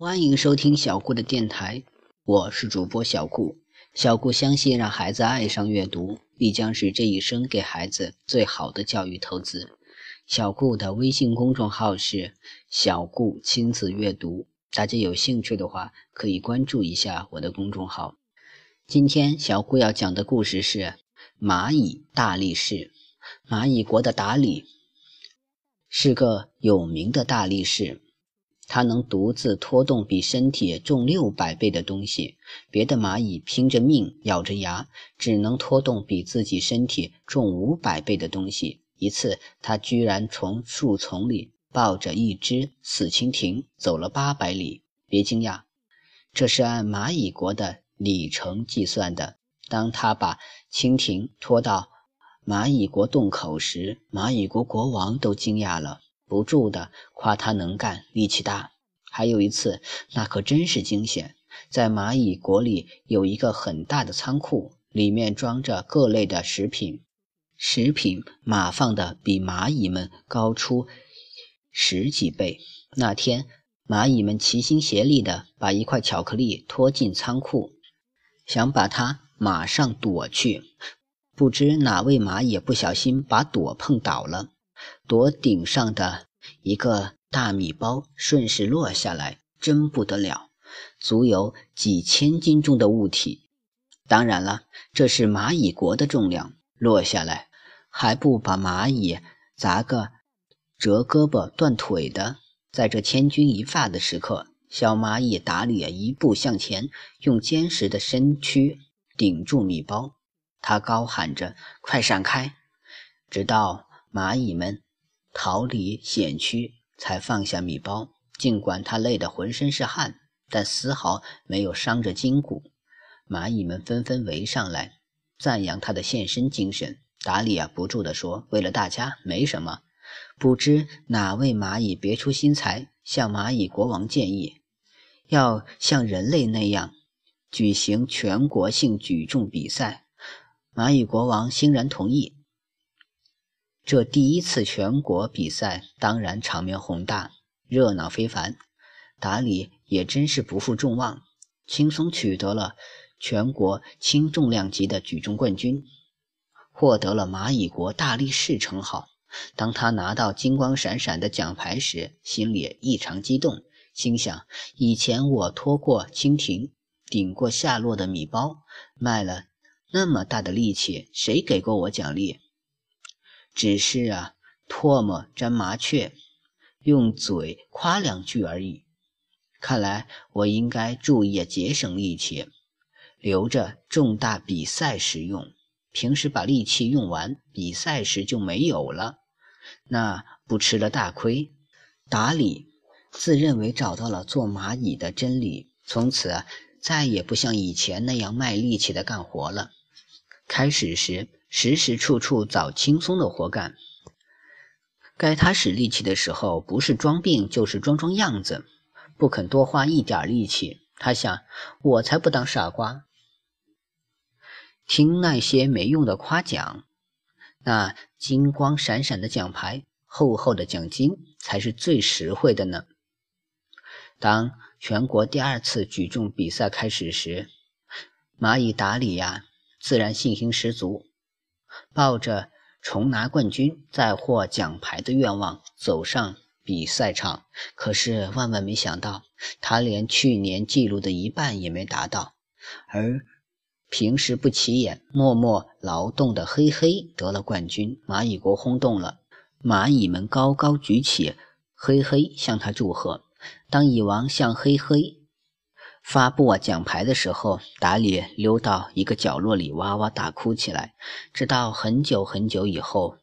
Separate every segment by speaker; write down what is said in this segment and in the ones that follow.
Speaker 1: 欢迎收听小顾的电台，我是主播小顾。小顾相信，让孩子爱上阅读，必将是这一生给孩子最好的教育投资。小顾的微信公众号是“小顾亲子阅读”，大家有兴趣的话可以关注一下我的公众号。今天小顾要讲的故事是蚂蚁大力士。蚂蚁国的达里是个有名的大力士。它能独自拖动比身体重六百倍的东西，别的蚂蚁拼着命咬着牙，只能拖动比自己身体重五百倍的东西。一次，它居然从树丛里抱着一只死蜻蜓走了八百里。别惊讶，这是按蚂蚁国的里程计算的。当他把蜻蜓拖到蚂蚁国洞口时，蚂蚁国国王都惊讶了。不住的夸他能干、力气大。还有一次，那可真是惊险。在蚂蚁国里有一个很大的仓库，里面装着各类的食品，食品码放的比蚂蚁们高出十几倍。那天，蚂蚁们齐心协力的把一块巧克力拖进仓库，想把它马上躲去。不知哪位蚂蚁不小心把朵碰倒了。朵顶上的一个大米包顺势落下来，真不得了，足有几千斤重的物体。当然了，这是蚂蚁国的重量，落下来还不把蚂蚁砸个折胳膊断腿的。在这千钧一发的时刻，小蚂蚁达里一步向前，用坚实的身躯顶住米包，他高喊着：“快闪开！”直到。蚂蚁们逃离险区，才放下米包。尽管他累得浑身是汗，但丝毫没有伤着筋骨。蚂蚁们纷纷围上来，赞扬他的献身精神。达里亚不住地说：“为了大家，没什么。”不知哪位蚂蚁别出心裁，向蚂蚁国王建议，要像人类那样举行全国性举重比赛。蚂蚁国王欣然同意。这第一次全国比赛当然场面宏大，热闹非凡。达里也真是不负众望，轻松取得了全国轻重量级的举重冠军，获得了蚂蚁国大力士称号。当他拿到金光闪闪的奖牌时，心里异常激动，心想：以前我拖过蜻蜓，顶过下落的米包，卖了那么大的力气，谁给过我奖励？只是啊，唾沫沾麻雀，用嘴夸两句而已。看来我应该注意节省力气，留着重大比赛时用。平时把力气用完，比赛时就没有了，那不吃了大亏。达里自认为找到了做蚂蚁的真理，从此再也不像以前那样卖力气的干活了。开始时。时时处处找轻松的活干，该他使力气的时候，不是装病就是装装样子，不肯多花一点力气。他想，我才不当傻瓜，听那些没用的夸奖，那金光闪闪的奖牌、厚厚的奖金才是最实惠的呢。当全国第二次举重比赛开始时，蚂蚁达里亚自然信心十足。抱着重拿冠军、再获奖牌的愿望走上比赛场，可是万万没想到，他连去年记录的一半也没达到。而平时不起眼、默默劳动的黑黑得了冠军，蚂蚁国轰动了，蚂蚁们高高举起黑黑向他祝贺。当蚁王向黑黑。发布奖牌的时候，达里溜到一个角落里哇哇大哭起来。直到很久很久以后，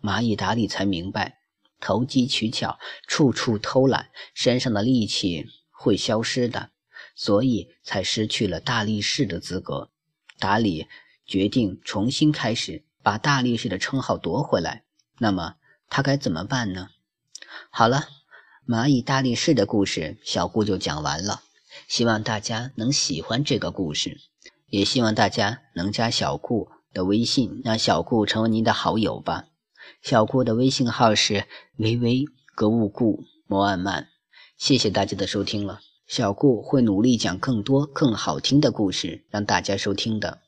Speaker 1: 蚂蚁达里才明白，投机取巧、处处偷懒，身上的力气会消失的，所以才失去了大力士的资格。达里决定重新开始，把大力士的称号夺回来。那么他该怎么办呢？好了，蚂蚁大力士的故事，小顾就讲完了。希望大家能喜欢这个故事，也希望大家能加小顾的微信，让小顾成为您的好友吧。小顾的微信号是微微格物顾摩安曼。谢谢大家的收听了。小顾会努力讲更多更好听的故事，让大家收听的。